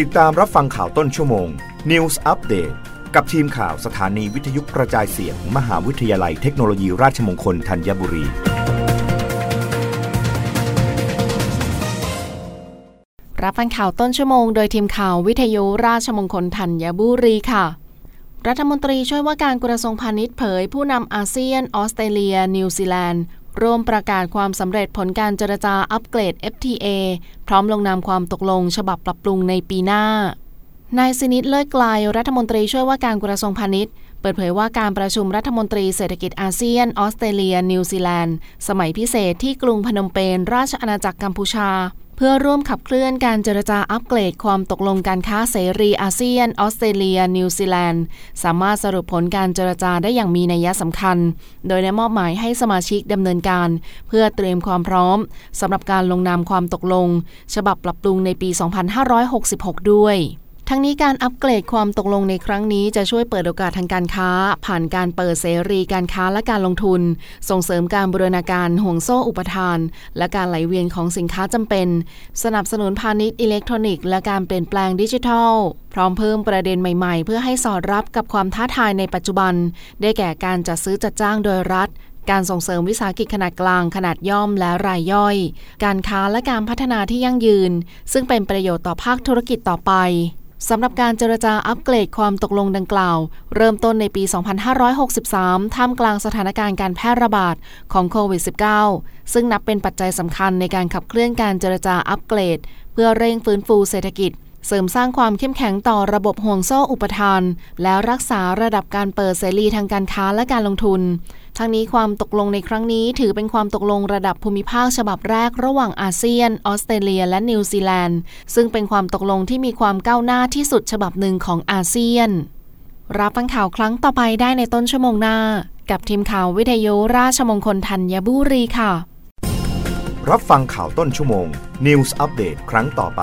ติดตามรับฟังข่าวต้นชั่วโมง News Update กับทีมข่าวสถานีวิทยุกระจายเสียงมมหาวิทยาลัยเทคโนโลยีราชมงคลธัญบุรี รับฟังข่าวต้นชั่วโมง โดยทีมข่าววิทยุราชมงคลธัญบุรีค่ะ รัฐมนตรีช่วยว่าการกระทรวงพาณิชย์เผยผู้นำอาเซียน ออสเตรเลีย นิวซีแลนด์ ร่วมประกาศความสำเร็จผลการเจรจาอัปเกรด FTA พร้อมลงนามความตกลงฉบับปรับปรุงในปีหน้า นายสินิตย์ เลิศไกรรัฐมนตรีช่วยว่าการกระทรวงพาณิชย์เปิดเผยว่าการประชุมรัฐมนตรีเศรษฐกิจอาเซียน ออสเตรเลีย นิวซีแลนด์ สมัยพิเศษที่กรุงพนมเปญราชอาณาจักรกัมพูชา พื่อร่วมขับเคลื่อนการเจรจาอัปเกรดความตกลงการค้าเสรีอาเซียน ออสเตรเลีย นิวซีแลนด์ สามารถสรุปผลการเจรจาได้อย่างมีนัยสำคัญ โดยได้มอบหมายให้สมาชิกดำเนินการ เพื่อเตรียมความพร้อมสำหรับการลงนามความตกลง ฉบับปรับปรุงในปี 2566 ด้วย ทั้งนี้การอัปเกรดความตกลงในครั้งนี้จะช่วยเปิดโอกาสทางการค้า ผ่านการเปิดเสรีการค้าและการลงทุน ส่งเสริมการบูรณาการห่วงโซ่อุปทาน และการไหลเวียนของสินค้าจำเป็น สนับสนุนพาณิชย์อิเล็กทรอนิกส์และการเปลี่ยนแปลงดิจิทัล พร้อมเพิ่มประเด็นใหม่ๆ เพื่อให้สอดรับกับความท้าทายในปัจจุบัน ได้แก่การจัดซื้อจัดจ้างโดยรัฐการส่งเสริมวิสาหกิจขนาดกลาง ขนาดย่อมและรายย่อย การค้าและการพัฒนาที่ยั่งยืน ซึ่งเป็นประโยชน์ต่อภาคธุรกิจต่อไป สำหรับการเจรจาอัปเกรดความตกลงดังกล่าว เริ่มต้นในปี 2563 ท่ามกลางสถานการณ์การแพร่ระบาดของโควิด -19 ซึ่งนับเป็นปัจจัยสำคัญในการขับเคลื่อนการเจรจาอัปเกรด เพื่อเร่งฟื้นฟูเศรษฐกิจ เสริมสร้างความเข้มแข็งต่อระบบห่วงโซ่อุปทาน และรักษาระดับการเปิดเสรีทางการค้าและการลงทุน ทั้งนี้ความตกลงในครั้งนี้ถือเป็นความตกลงระดับภูมิภาคฉบับแรกระหว่างอาเซียน ออสเตรเลีย และนิวซีแลนด์ ซึ่งเป็นความตกลงที่มีความก้าวหน้าที่สุดฉบับหนึ่งของอาเซียน รับฟังข่าวครั้งต่อไปได้ในต้นชั่วโมงหน้า กับทีมข่าววิทยุราชมงคลธัญบุรีค่ะ รับฟังข่าวต้นชั่วโมง News อัปเดตครั้งต่อไป